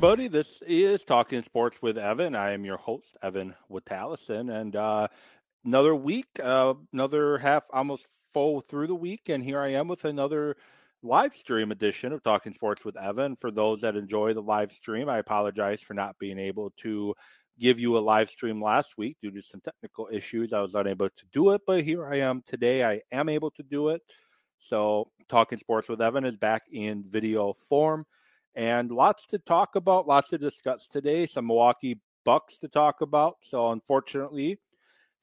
Everybody. This is Talking Sports with Evan. I am your host, Evan Witalison, and uh, another week, uh, another half, almost full through the week, and here I am with another live stream edition of Talking Sports with Evan. For those that enjoy the live stream, I apologize for not being able to give you a live stream last week due to some technical issues. I was unable to do it, but here I am today. I am able to do it. So, Talking Sports with Evan is back in video form and lots to talk about, lots to discuss today. Some Milwaukee Bucks to talk about. So, unfortunately,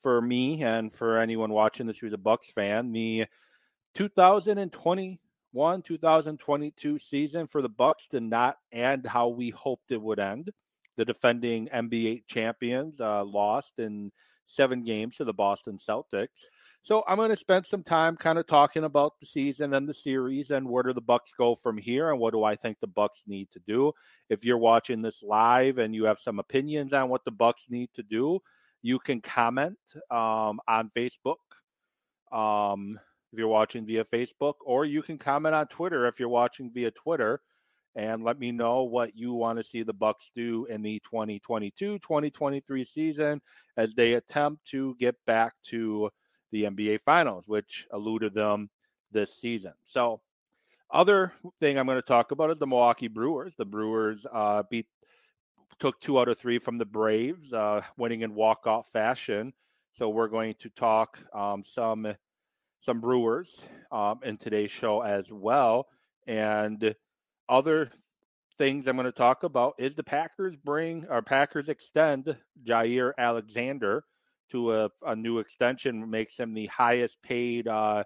for me and for anyone watching this who's a Bucks fan, the 2021 2022 season for the Bucks did not end how we hoped it would end. The defending NBA champions uh, lost in seven games to the Boston Celtics. So I'm going to spend some time kind of talking about the season and the series and where do the Bucks go from here and what do I think the Bucks need to do. If you're watching this live and you have some opinions on what the Bucks need to do, you can comment um, on Facebook. Um, if you're watching via Facebook, or you can comment on Twitter if you're watching via Twitter and let me know what you want to see the bucks do in the 2022-2023 season as they attempt to get back to the NBA finals which eluded them this season. So other thing I'm going to talk about is the Milwaukee Brewers. The Brewers uh, beat took two out of three from the Braves, uh, winning in walk-off fashion. So we're going to talk um, some some Brewers um, in today's show as well. And other things I'm going to talk about is the Packers bring or Packers extend Jaire Alexander to a, a new extension, makes him the highest paid uh,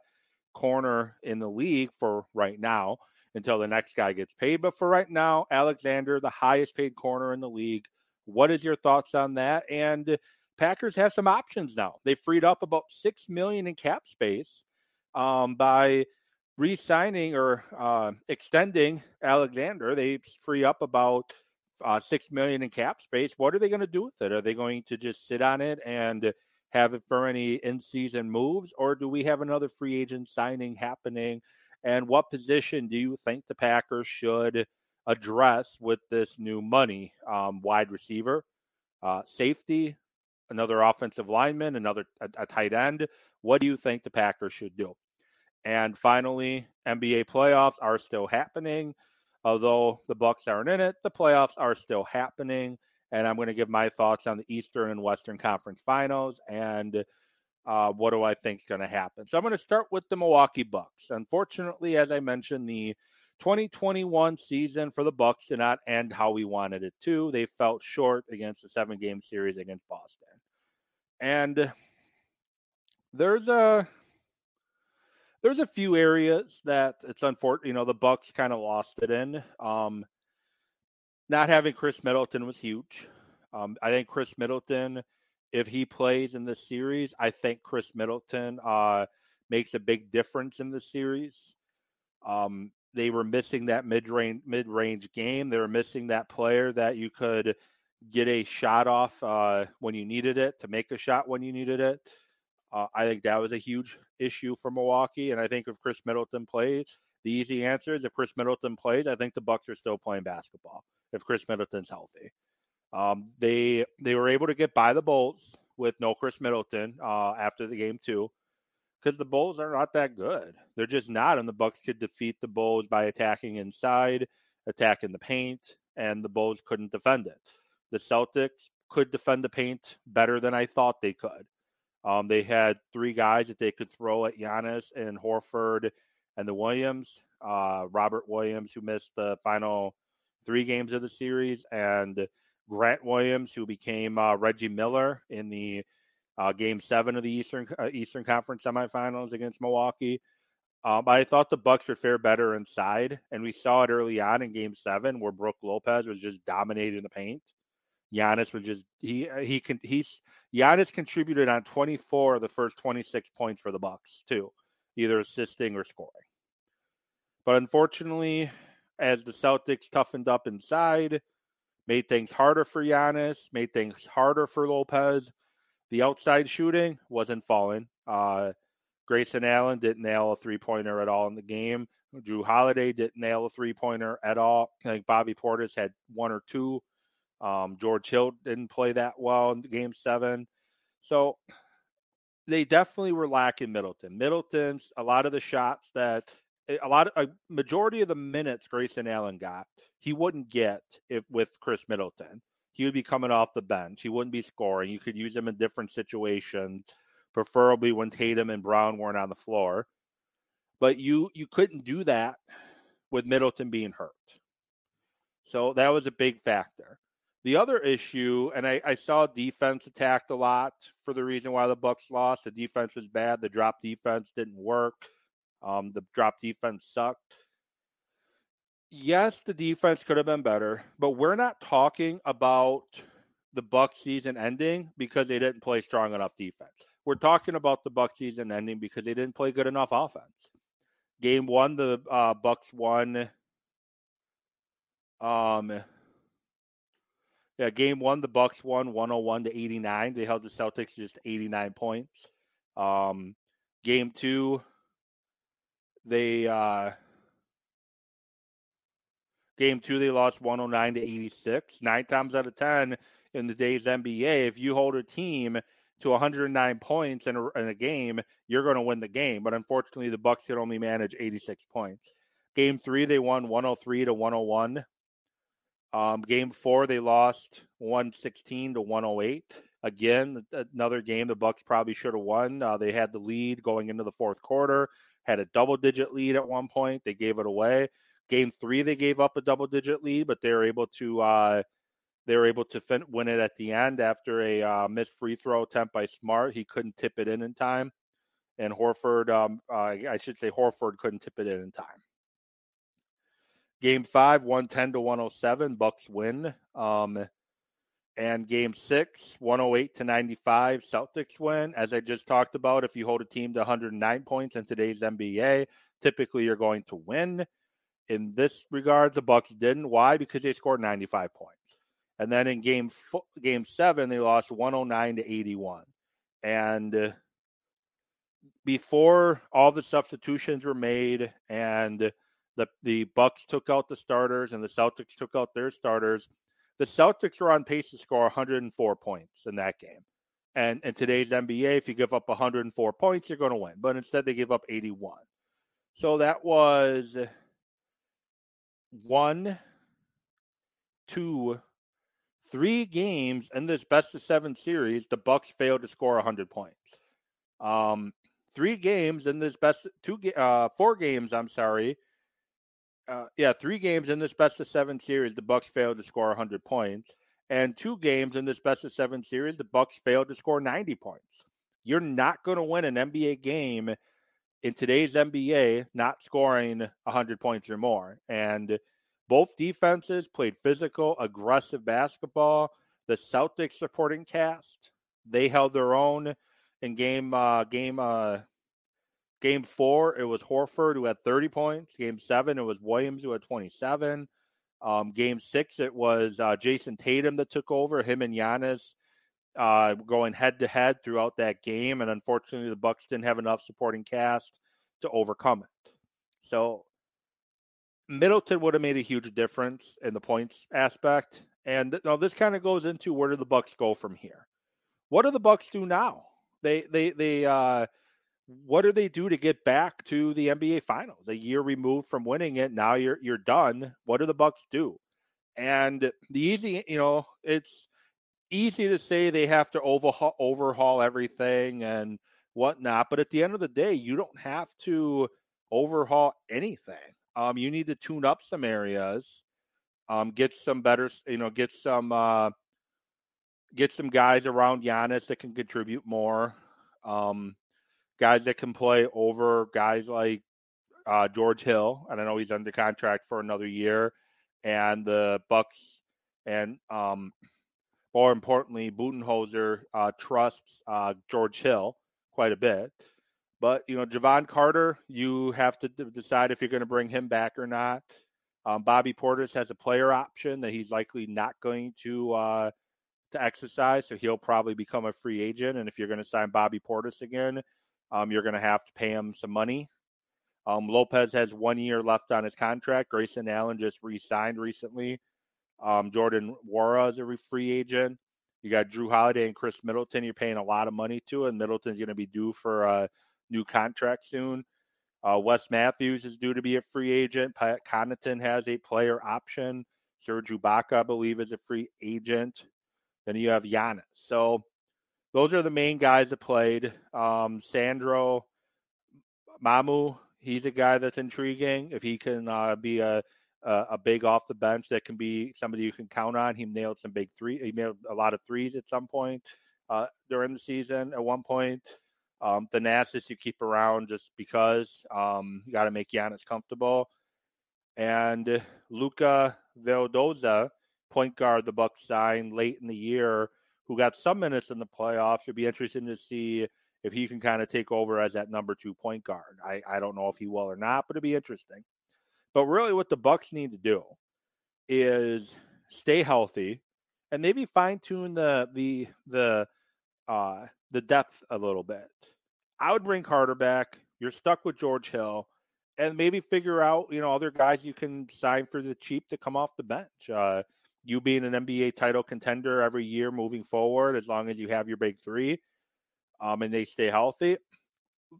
corner in the league for right now until the next guy gets paid. But for right now, Alexander, the highest paid corner in the league. What is your thoughts on that? And Packers have some options now. They freed up about six million in cap space um, by re-signing or uh, extending Alexander, they free up about uh, six million in cap space. What are they going to do with it? Are they going to just sit on it and have it for any in-season moves, or do we have another free agent signing happening? And what position do you think the Packers should address with this new money? Um, wide receiver, uh, safety, another offensive lineman, another a, a tight end. What do you think the Packers should do? And finally, NBA playoffs are still happening. Although the Bucks aren't in it, the playoffs are still happening. And I'm going to give my thoughts on the Eastern and Western Conference Finals and uh, what do I think is going to happen. So I'm going to start with the Milwaukee Bucks. Unfortunately, as I mentioned, the 2021 season for the Bucks did not end how we wanted it to. They felt short against the seven game series against Boston. And there's a there's a few areas that it's unfortunate. You know, the Bucks kind of lost it in. Um, not having Khris Middleton was huge. Um, I think Khris Middleton, if he plays in this series, I think Khris Middleton uh, makes a big difference in the series. Um, they were missing that mid range mid range game. They were missing that player that you could get a shot off uh, when you needed it to make a shot when you needed it. Uh, I think that was a huge issue for Milwaukee, and I think if Khris Middleton plays, the easy answer is if Khris Middleton plays, I think the Bucks are still playing basketball if Khris Middleton's healthy. Um, they they were able to get by the Bulls with no Khris Middleton uh, after the game too, because the Bulls are not that good. They're just not, and the Bucks could defeat the Bulls by attacking inside, attacking the paint, and the Bulls couldn't defend it. The Celtics could defend the paint better than I thought they could. Um, they had three guys that they could throw at Giannis and Horford and the Williams. Uh, Robert Williams, who missed the final three games of the series, and Grant Williams, who became uh, Reggie Miller in the uh, Game Seven of the Eastern uh, Eastern Conference semifinals against Milwaukee. Um, I thought the Bucks would fare better inside, and we saw it early on in Game Seven where Brook Lopez was just dominating the paint. Giannis was just he uh, he can he's Giannis contributed on 24 of the first 26 points for the Bucks too, either assisting or scoring. But unfortunately, as the Celtics toughened up inside, made things harder for Giannis, made things harder for Lopez. The outside shooting wasn't falling. Uh, Grayson Allen didn't nail a three pointer at all in the game. Jrue Holiday didn't nail a three pointer at all. I think Bobby Portis had one or two. Um, George Hill didn't play that well in game seven. So they definitely were lacking Middleton. Middleton's a lot of the shots that a lot of a majority of the minutes Grayson Allen got, he wouldn't get if with Khris Middleton. He would be coming off the bench. He wouldn't be scoring. You could use him in different situations, preferably when Tatum and Brown weren't on the floor. But you you couldn't do that with Middleton being hurt. So that was a big factor. The other issue, and I, I, saw defense attacked a lot for the reason why the Bucks lost. The defense was bad. The drop defense didn't work. Um, the drop defense sucked. Yes, the defense could have been better, but we're not talking about the Bucks season ending because they didn't play strong enough defense. We're talking about the Bucks season ending because they didn't play good enough offense. Game one, the uh, Bucks won. Um, yeah, game one, the Bucks won 101 to 89. They held the Celtics just 89 points. Um, game two, they uh, game two they lost 109 to 86. Nine times out of ten in the day's NBA, if you hold a team to 109 points in a, in a game, you're going to win the game. But unfortunately, the Bucks could only manage 86 points. Game three, they won 103 to 101. Um, game four, they lost 116 to 108. Again, another game the Bucks probably should have won. Uh, they had the lead going into the fourth quarter, had a double digit lead at one point. They gave it away. Game three, they gave up a double digit lead, but they were able to uh, they were able to fin- win it at the end after a uh, missed free throw attempt by Smart. He couldn't tip it in in time, and Horford, um, uh, I should say Horford couldn't tip it in in time. Game five, 110 to 107, Bucks win. Um, and game six, 108 to 95, Celtics win. As I just talked about, if you hold a team to 109 points in today's NBA, typically you're going to win. In this regard, the Bucks didn't. Why? Because they scored 95 points. And then in game game seven, they lost 109 to 81. And uh, before all the substitutions were made and the the Bucks took out the starters and the Celtics took out their starters. The Celtics were on pace to score 104 points in that game. And in today's NBA, if you give up 104 points, you're going to win. But instead, they give up 81. So that was one, two, three games in this best of seven series. The Bucks failed to score 100 points. Um, three games in this best two, uh, four games. I'm sorry uh, yeah, three games in this best of seven series, the Bucks failed to score 100 points, and two games in this best of seven series, the Bucks failed to score 90 points. You're not going to win an NBA game in today's NBA not scoring 100 points or more. And both defenses played physical, aggressive basketball. The Celtics supporting cast, they held their own in game uh, game uh, Game four, it was Horford who had 30 points. Game seven, it was Williams who had 27. Um, game six, it was uh, Jayson Tatum that took over. Him and Giannis uh, going head to head throughout that game, and unfortunately, the Bucks didn't have enough supporting cast to overcome it. So Middleton would have made a huge difference in the points aspect. And now this kind of goes into where do the Bucks go from here? What do the Bucks do now? They they they uh what do they do to get back to the NBA Finals? A year removed from winning it, now you're you're done. What do the Bucks do? And the easy, you know, it's easy to say they have to overhaul overhaul everything and whatnot, but at the end of the day, you don't have to overhaul anything. Um, you need to tune up some areas, um, get some better, you know, get some uh, get some guys around Giannis that can contribute more. Um, guys that can play over guys like uh, George Hill, and I know he's under contract for another year, and the Bucks, and um, more importantly, Budenholzer uh, trusts uh, George Hill quite a bit. But you know, Jevon Carter, you have to d- decide if you're going to bring him back or not. Um, Bobby Portis has a player option that he's likely not going to uh, to exercise, so he'll probably become a free agent. And if you're going to sign Bobby Portis again, um, you're going to have to pay him some money. Um, Lopez has one year left on his contract. Grayson Allen just re-signed recently. Um, Jordan Nwora is a free agent. You got Jrue Holiday and Khris Middleton. You're paying a lot of money to, and Middleton's going to be due for a new contract soon. Uh, Wes Matthews is due to be a free agent. Pat Connaughton has a player option. Serge Ibaka, I believe, is a free agent. Then you have Giannis. So those are the main guys that played. Um, Sandro Mamu, he's a guy that's intriguing. If he can uh, be a, a, a big off the bench that can be somebody you can count on. He nailed some big three. He nailed a lot of threes at some point uh, during the season. At one point, um, Thanasis you keep around just because um, you got to make Giannis comfortable. And Luca Vildoza, point guard, the Bucks signed late in the year, who got some minutes in the playoffs. It'd be interesting to see if he can kind of take over as that number two point guard. I, I don't know if he will or not, but it'd be interesting. But really, what the Bucks need to do is stay healthy and maybe fine tune the the the uh, the depth a little bit. I would bring Carter back. You're stuck with George Hill, and maybe figure out you know other guys you can sign for the cheap to come off the bench. Uh, you being an NBA title contender every year moving forward, as long as you have your big three, um, and they stay healthy.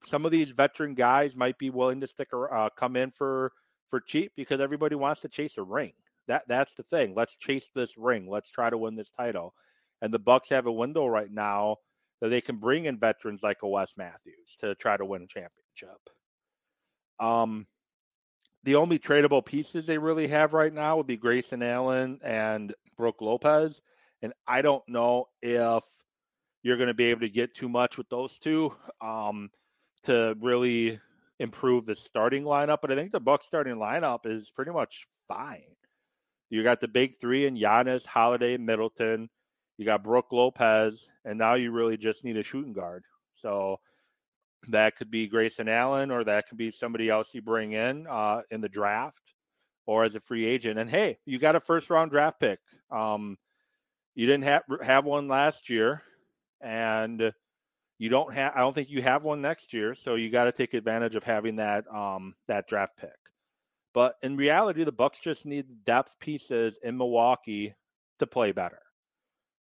Some of these veteran guys might be willing to stick or uh, come in for for cheap because everybody wants to chase a ring. That that's the thing. Let's chase this ring. Let's try to win this title. And the Bucks have a window right now that they can bring in veterans like a Wes Matthews to try to win a championship. Um, the only tradable pieces they really have right now would be Grayson Allen and Brook Lopez. And I don't know if you're going to be able to get too much with those two um, to really improve the starting lineup. But I think the Bucks starting lineup is pretty much fine. You got the big three and Giannis, Holiday, Middleton. You got Brook Lopez, and now you really just need a shooting guard. So that could be Grayson Allen, or that could be somebody else you bring in uh, in the draft or as a free agent. And hey, you got a first round draft pick. Um, you didn't have have one last year, and you don't have. I don't think you have one next year, so you got to take advantage of having that um, that draft pick. But in reality, the Bucks just need depth pieces in Milwaukee to play better.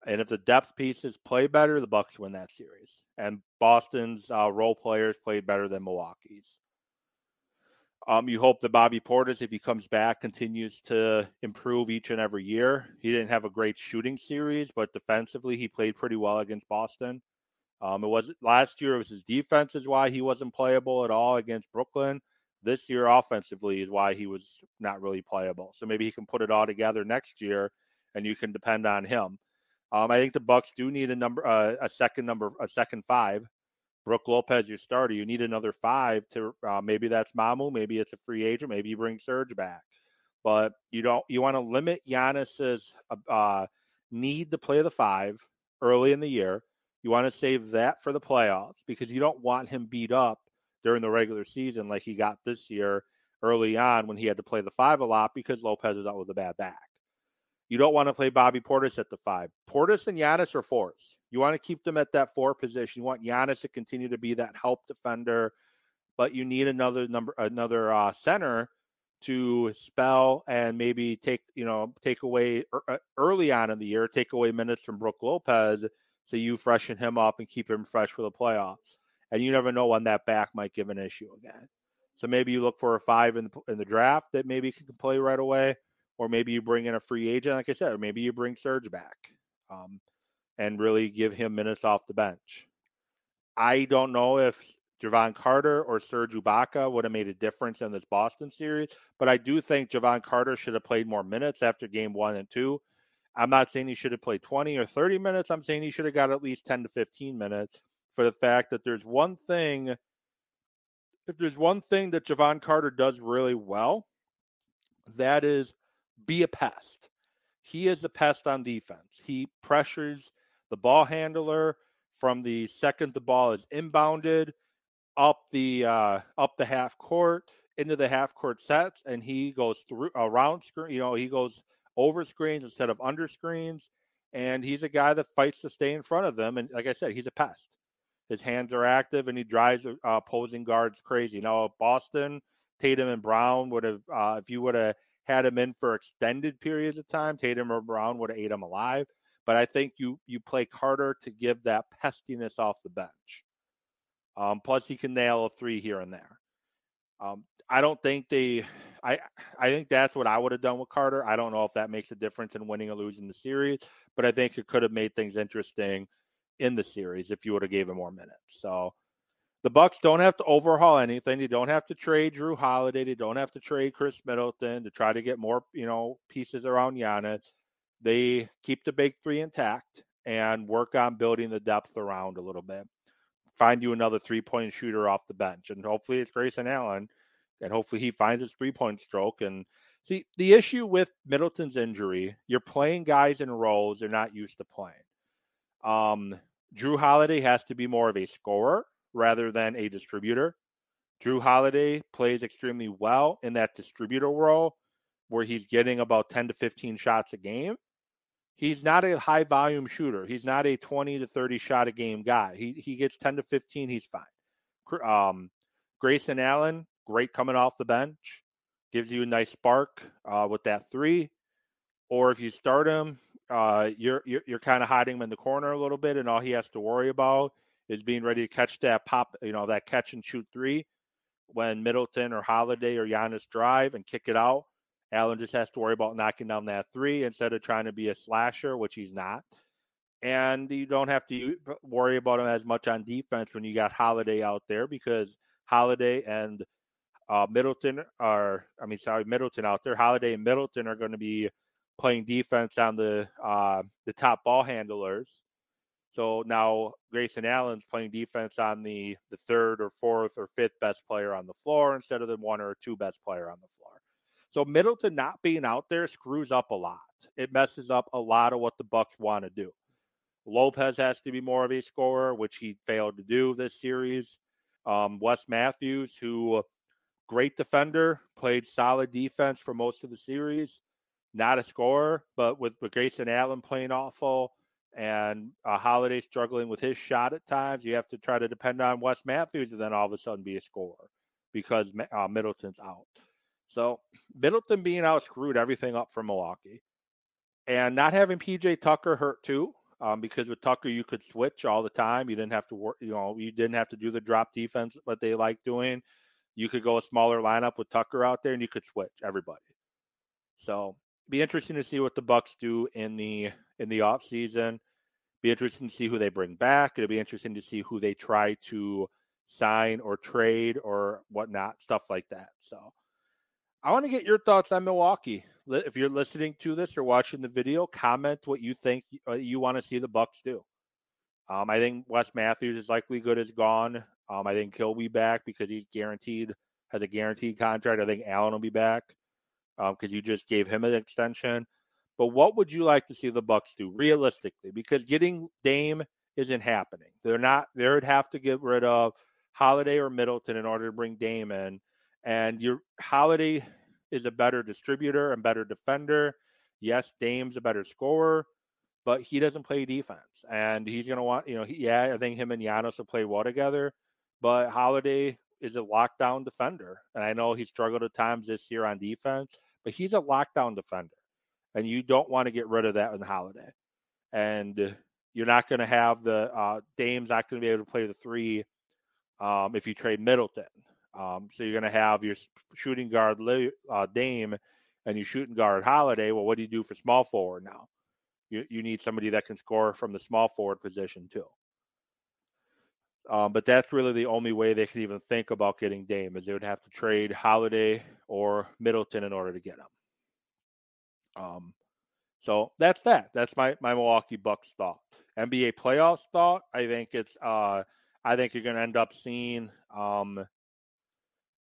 And if the depth pieces play better, the Bucks win that series. And Boston's uh, role players played better than Milwaukee's. Um, you hope that Bobby Portis, if he comes back, continues to improve each and every year. He didn't have a great shooting series, but defensively, he played pretty well against Boston. Um, it was last year. It was his defense is why he wasn't playable at all against Brooklyn. This year, offensively, is why he was not really playable. So maybe he can put it all together next year, and you can depend on him. Um, I think the Bucks do need a number, uh, a second number, a second five. Brook Lopez, your starter. You need another five to uh, maybe that's Mamu, maybe it's a free agent, maybe you bring Serge back, but you don't. You want to limit Giannis's uh, need to play the five early in the year. You want to save that for the playoffs because you don't want him beat up during the regular season like he got this year early on when he had to play the five a lot because Lopez was out with a bad back. You don't want to play Bobby Portis at the five. Portis and Giannis are fours. You want to keep them at that four position. You want Giannis to continue to be that help defender, but you need another number, another uh, center to spell and maybe take you know take away uh, early on in the year, take away minutes from Brook Lopez, so you freshen him up and keep him fresh for the playoffs. And you never know when that back might give an issue again. So maybe you look for a five in the, in the draft that maybe can play right away or maybe you bring in a free agent, like I said, or maybe you bring Serge back um, and really give him minutes off the bench. I don't know if Jevon Carter or Serge Ibaka would have made a difference in this Boston series, but I do think Jevon Carter should have played more minutes after game one and two. I'm not saying he should have played 20 or 30 minutes. I'm saying he should have got at least 10 to 15 minutes for the fact that there's one thing. If there's one thing that Jevon Carter does really well, that is be a pest. He is a pest on defense. He pressures the ball handler from the second the ball is inbounded up the uh, up the half court into the half court sets, and he goes through around screen. You know, he goes over screens instead of under screens, and he's a guy that fights to stay in front of them. And like I said, he's a pest. His hands are active, and he drives uh, opposing guards crazy. Now, Boston, Tatum and Brown would have, uh, if you would have had him in for extended periods of time, Tatum or Brown would have ate him alive. But I think you you play Carter to give that pestiness off the bench. Um, plus, he can nail a three here and there. Um, I don't think they. I I think that's what I would have done with Carter. I don't know if that makes a difference in winning or losing the series, but I think it could have made things interesting in the series if you would have gave him more minutes. So the Bucks don't have to overhaul anything. They don't have to trade Jrue Holiday. They don't have to trade Khris Middleton to try to get more, you know, pieces around Giannis. They keep the big three intact and work on building the depth around a little bit. Find you another three point shooter off the bench, and hopefully it's Grayson Allen, and hopefully he finds his three point stroke. And see, the issue with Middleton's injury, you're playing guys in roles they're not used to playing. Um, Jrue Holiday has to be more of a scorer rather than a distributor. Jrue Holiday plays extremely well in that distributor role where he's getting about 10 to 15 shots a game. He's not a high volume shooter. He's not a 20 to 30 shot a game guy. He he gets 10 to 15, he's fine. Um, Grayson Allen, great coming off the bench, gives you a nice spark uh, with that three. Or if you start him, uh, you're you're, you're kind of hiding him in the corner a little bit, and all he has to worry about is being ready to catch that pop, you know, that catch and shoot three when Middleton or Holiday or Giannis drive and kick it out. Allen just has to worry about knocking down that three instead of trying to be a slasher, which he's not. And you don't have to worry about him as much on defense when you got Holiday out there because Holiday and uh, Middleton are, I mean, sorry, Middleton out there. Holiday and Middleton are going to be playing defense on the uh, the top ball handlers. So now Grayson Allen's playing defense on the the third or fourth or fifth best player on the floor instead of the one or two best player on the floor. So Middleton not being out there screws up a lot. It messes up a lot of what the Bucks want to do. Lopez has to be more of a scorer, which he failed to do this series. Um, Wes Matthews, who great defender, played solid defense for most of the series not a scorer, but with, with Grayson Allen playing awful and a Holiday struggling with his shot at times, you have to try to depend on Wes Matthews and then all of a sudden be a scorer because uh, Middleton's out. So Middleton being out screwed everything up for Milwaukee. And not having PJ Tucker hurt too, um, because with Tucker you could switch all the time. You didn't have to work, you know, you didn't have to do the drop defense, what they like doing. You could go a smaller lineup with Tucker out there and you could switch everybody. So be interesting to see what the Bucks do in the in the off season. Be interesting to see who they bring back. It'll be interesting to see who they try to sign or trade or whatnot, stuff like that. So, I want to get your thoughts on Milwaukee. If you're listening to this or watching the video, comment what you think uh, you want to see the Bucks do. Um, I think Wes Matthews is likely good as gone. Um, I think he'll be back because he's guaranteed has a guaranteed contract. I think Allen will be back because um, you just gave him an extension. But what would you like to see the Bucks do realistically? Because getting Dame isn't happening. They're not. They would have to get rid of Holiday or Middleton in order to bring Dame in. And your Holiday is a better distributor and better defender. Yes, Dame's a better scorer, but he doesn't play defense. And he's going to want, you know, he, yeah, I think him and Giannis will play well together. But Holiday is a lockdown defender. And I know he struggled at times this year on defense, but he's a lockdown defender. And you don't want to get rid of that in holiday. And you're not going to have the uh, Dame's not going to be able to play the three um, if you trade Middleton. Um, so you're going to have your shooting guard uh, Dame and your shooting guard Holiday. Well, what do you do for small forward now? You you need somebody that can score from the small forward position too. Um, but that's really the only way they could even think about getting Dame is they would have to trade Holiday or Middleton in order to get him. Um, so that's that. That's my my Milwaukee Bucks thought. NBA playoffs thought. I think it's. Uh, I think you're going to end up seeing. Um,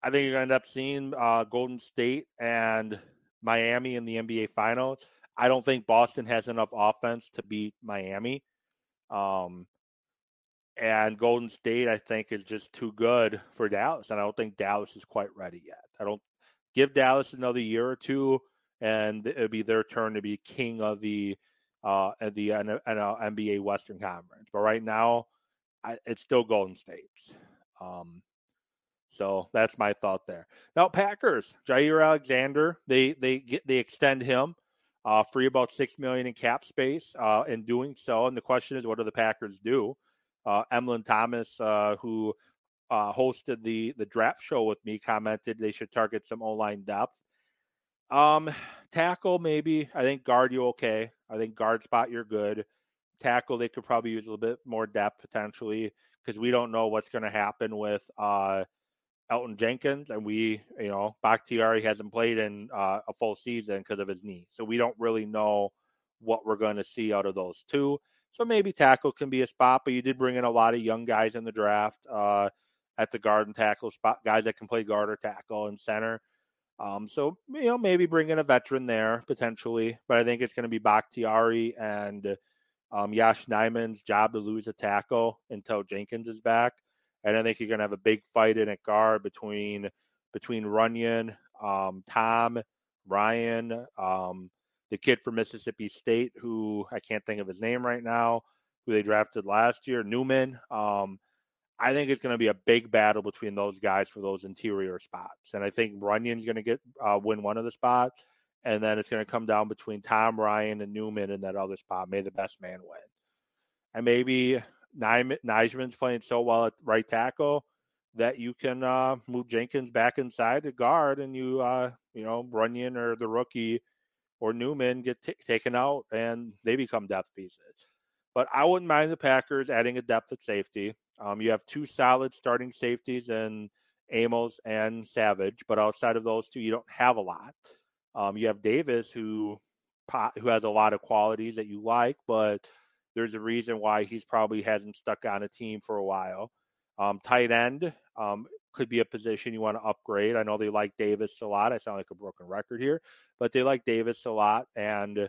I think you're going to end up seeing uh, Golden State and Miami in the NBA Finals. I don't think Boston has enough offense to beat Miami. Um, and Golden State, I think, is just too good for Dallas. And I don't think Dallas is quite ready yet. I don't give Dallas another year or two, and it'll be their turn to be king of the uh, the NBA Western Conference. But right now, I, it's still Golden State's. Um, so that's my thought there. Now Packers, Jaire Alexander, they they get they extend him, uh, free about six million in cap space. Uh, in doing so, and the question is, what do the Packers do? Uh, Emlyn Thomas, uh, who uh, hosted the the draft show with me, commented they should target some O line depth. Um, tackle maybe. I think guard you okay. I think guard spot you're good. Tackle they could probably use a little bit more depth potentially because we don't know what's going to happen with uh, Elgton Jenkins, and we, you know, Bakhtiari hasn't played in uh, a full season because of his knee, so we don't really know what we're going to see out of those two. So maybe tackle can be a spot, but you did bring in a lot of young guys in the draft uh, at the guard and tackle spot, guys that can play guard or tackle and center. Um, so you know, maybe bring in a veteran there potentially, but I think it's going to be Bakhtiari and um, Yosh Nijman's job to lose a tackle until Jenkins is back, and I think you're going to have a big fight in at guard between between Runyan, um, Tom, Rhyan, um, the kid from Mississippi State who I can't think of his name right now, who they drafted last year, Newman. Um, I think it's going to be a big battle between those guys for those interior spots, and I think Runyan's going to get uh, win one of the spots, and then it's going to come down between Tom Rhyan and Newman in that other spot. May the best man win, and maybe Nijman's playing so well at right tackle that you can uh, move Jenkins back inside to guard, and you uh, you know Runyan or the rookie or Newman get t- taken out, and they become depth pieces. But I wouldn't mind the Packers adding a depth at safety. Um, you have two solid starting safeties in Amos and Savage, but outside of those two, you don't have a lot. Um, you have Davis, who who has a lot of qualities that you like, but there's a reason why he's probably hasn't stuck on a team for a while. Um, tight end um, could be a position you want to upgrade. I know they like Davis a lot. I sound like a broken record here, but they like Davis a lot. And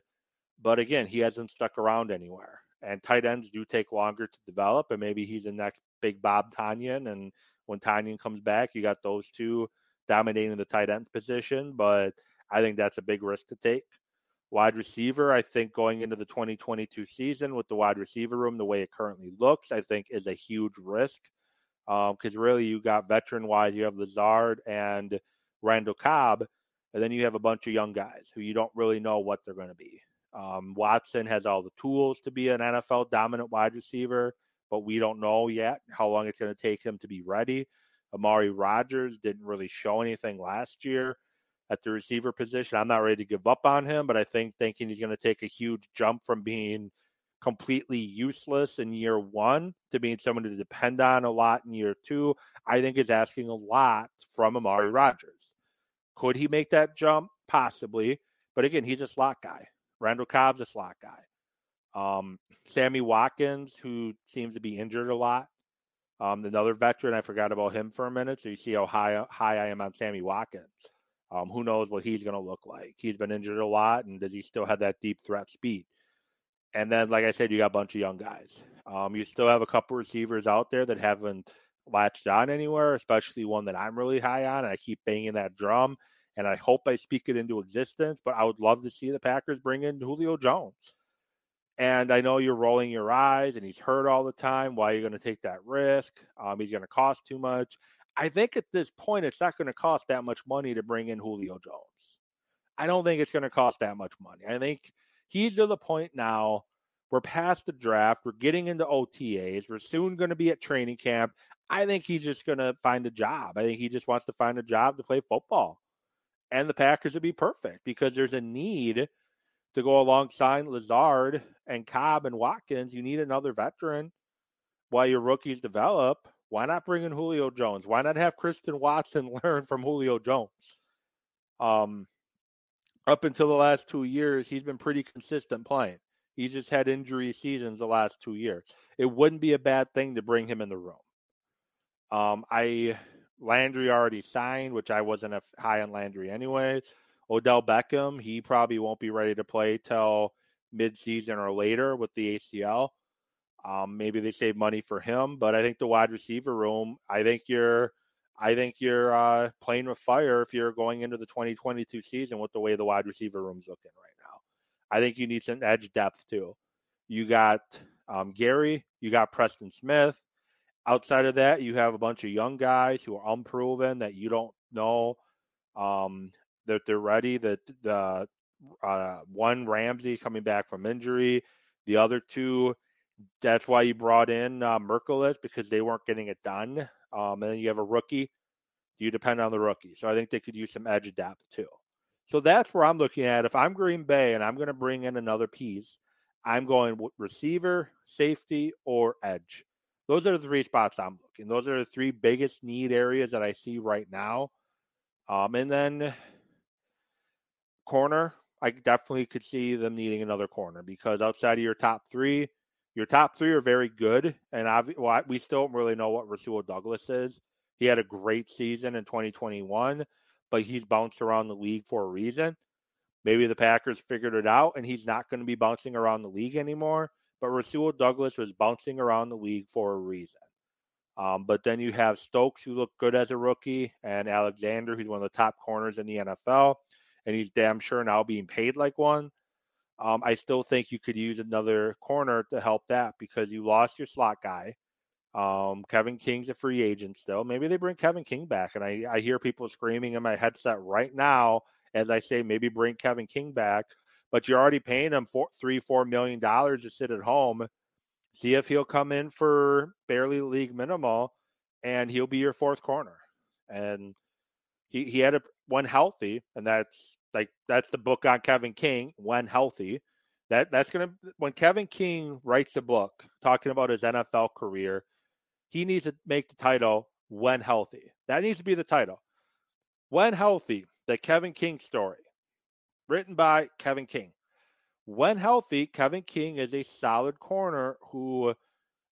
but again, he hasn't stuck around anywhere and tight ends do take longer to develop. And maybe he's the next big Bob Tonyan. And when Tonyan comes back, you got those two dominating the tight end position. But I think that's a big risk to take. Wide receiver, I think going into the 2022 season with the wide receiver room the way it currently looks, I think is a huge risk. Because um, really, you got veteran wise, you have Lazard and Randall Cobb, and then you have a bunch of young guys who you don't really know what they're going to be. Um, Watson has all the tools to be an NFL dominant wide receiver, but we don't know yet how long it's going to take him to be ready. Amari Rogers didn't really show anything last year at the receiver position. I'm not ready to give up on him, but I think thinking he's going to take a huge jump from being completely useless in year one to being someone to depend on a lot in year two, I think is asking a lot from Amari Rogers. Could he make that jump? Possibly. But again, he's a slot guy. Randall Cobb's a slot guy. Um, Sammy Watkins, who seems to be injured a lot. Um, another veteran, I forgot about him for a minute. So you see how high high I am on Sammy Watkins. Um, who knows what he's going to look like? He's been injured a lot, and does he still have that deep threat speed? And then, like I said, you got a bunch of young guys. Um, you still have a couple receivers out there that haven't latched on anywhere, especially one that I'm really high on. And I keep banging that drum and I hope I speak it into existence. But I would love to see the Packers bring in Julio Jones. And I know you're rolling your eyes, and he's hurt all the time. Why are you going to take that risk? Um, he's going to cost too much. I think at this point, it's not going to cost that much money to bring in Julio Jones. I don't think it's going to cost that much money. I think he's to the point now. We're past the draft. We're getting into OTAs. We're soon going to be at training camp. I think he's just going to find a job. I think he just wants to find a job to play football and the Packers would be perfect because there's a need to go alongside Lazard and Cobb and Watkins. You need another veteran while your rookies develop. Why not bring in Julio Jones? Why not have Christian Watson learn from Julio Jones? Um, up until the last two years, he's been pretty consistent playing. He's just had injury seasons the last two years. It wouldn't be a bad thing to bring him in the room. Um, I Landry already signed, which I wasn't high on Landry anyways. Odell Beckham, he probably won't be ready to play till midseason or later with the ACL. Um, maybe they save money for him, but I think the wide receiver room, I think you're I think you're uh, playing with fire if you're going into the 2022 season with the way the wide receiver room's looking right now. I think you need some edge depth too. You got um, Gary, you got Preston Smith, outside of that, you have a bunch of young guys who are unproven that you don't know um, that they're ready. That the uh, one Ramsey coming back from injury, the other two. That's why you brought in uh, Mercilus because they weren't getting it done. Um, and then you have a rookie. Do you depend on the rookie, so I think they could use some edge depth too. So that's where I'm looking at. If I'm Green Bay and I'm going to bring in another piece, I'm going receiver, safety, or edge. Those are the three spots I'm looking. Those are the three biggest need areas that I see right now. Um, and then corner, I definitely could see them needing another corner because outside of your top three, your top three are very good. And I've, well, we still don't really know what Rasul Douglas is. He had a great season in 2021, but he's bounced around the league for a reason. Maybe the Packers figured it out and he's not going to be bouncing around the league anymore. But Rasul Douglas was bouncing around the league for a reason. Um, but then you have Stokes, who looked good as a rookie, and Alexander, who's one of the top corners in the NFL, and he's damn sure now being paid like one. Um, I still think you could use another corner to help that because you lost your slot guy. Um, Kevin King's a free agent still. Maybe they bring Kevin King back, and I, I hear people screaming in my headset right now as I say, maybe bring Kevin King back. But you're already paying him four, three, four million dollars to sit at home See if he'll come in for barely league minimal, and he'll be your fourth corner. And he he had a when healthy, and that's like that's the book on Kevin King when healthy. That that's gonna when Kevin King writes a book talking about his NFL career, he needs to make the title when healthy. That needs to be the title. When healthy, the Kevin King story, written by Kevin King when healthy, Kevin King is a solid corner who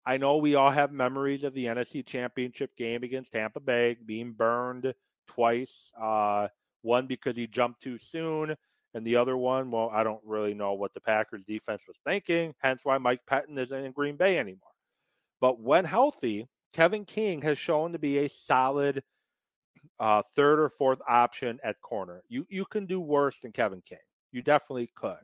I know we all have memories of the NFC Championship game against Tampa Bay being burned twice. Uh, one because he jumped too soon, and the other one, well, I don't really know what the Packers defense was thinking, hence why Mike Pettine isn't in Green Bay anymore. But when healthy, Kevin King has shown to be a solid uh, third or fourth option at corner. You you can do worse than Kevin King. You definitely could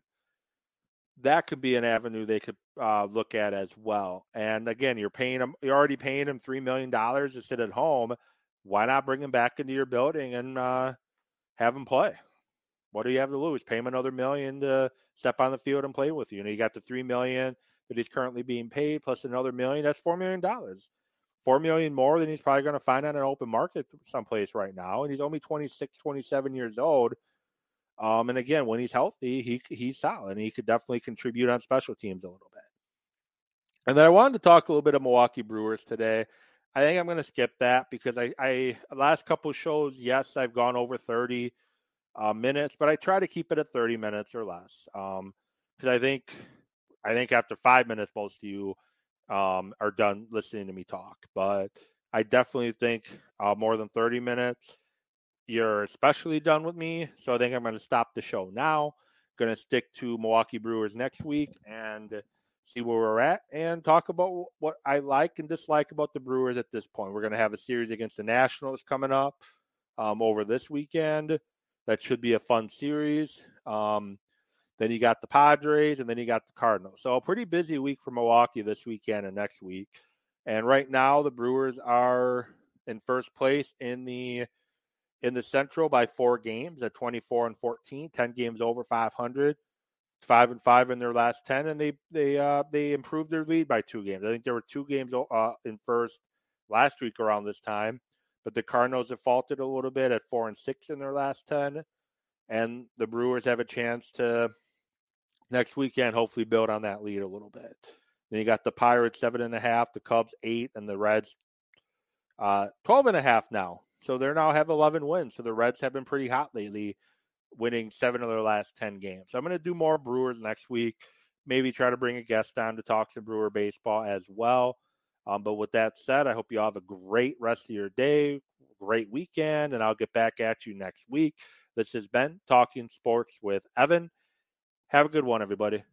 that could be an avenue they could uh, look at as well. And again, you're paying them, you're already paying them three million dollars to sit at home. Why not bring him back into your building and uh, have him play? What do you have to lose? Pay him another million to step on the field and play with you. Know, you got the three million that he's currently being paid plus another million. That's four million dollars. Four million more than he's probably going to find on an open market someplace right now. And he's only 26, 27 years old um, and again, when he's healthy, he he's solid, and he could definitely contribute on special teams a little bit. And then I wanted to talk a little bit of Milwaukee Brewers today. I think I'm going to skip that because I, I last couple shows, yes, I've gone over 30 uh, minutes, but I try to keep it at 30 minutes or less. Um, because I think, I think after five minutes, most of you um, are done listening to me talk. But I definitely think uh, more than 30 minutes you're especially done with me. So I think I'm going to stop the show now. Going to stick to Milwaukee Brewers next week and see where we're at and talk about what I like and dislike about the Brewers at this point. We're going to have a series against the Nationals coming up um, over this weekend. That should be a fun series. Um, then you got the Padres and then you got the Cardinals. So a pretty busy week for Milwaukee this weekend and next week. And right now the Brewers are in first place in the in the Central by four games at 24 and 14, 10 games over 500, five and five in their last 10, and they they uh, they improved their lead by two games. I think there were two games uh, in first last week around this time, but the Cardinals have faltered a little bit at four and six in their last 10, and the Brewers have a chance to next weekend hopefully build on that lead a little bit. Then you got the Pirates seven and a half, the Cubs eight, and the Reds uh, 12 and a half now. So they now have 11 wins. So the Reds have been pretty hot lately, winning seven of their last 10 games. So I'm going to do more Brewers next week. Maybe try to bring a guest on to talk some Brewer baseball as well. Um, but with that said, I hope you all have a great rest of your day, great weekend, and I'll get back at you next week. This has been Talking Sports with Evan. Have a good one, everybody.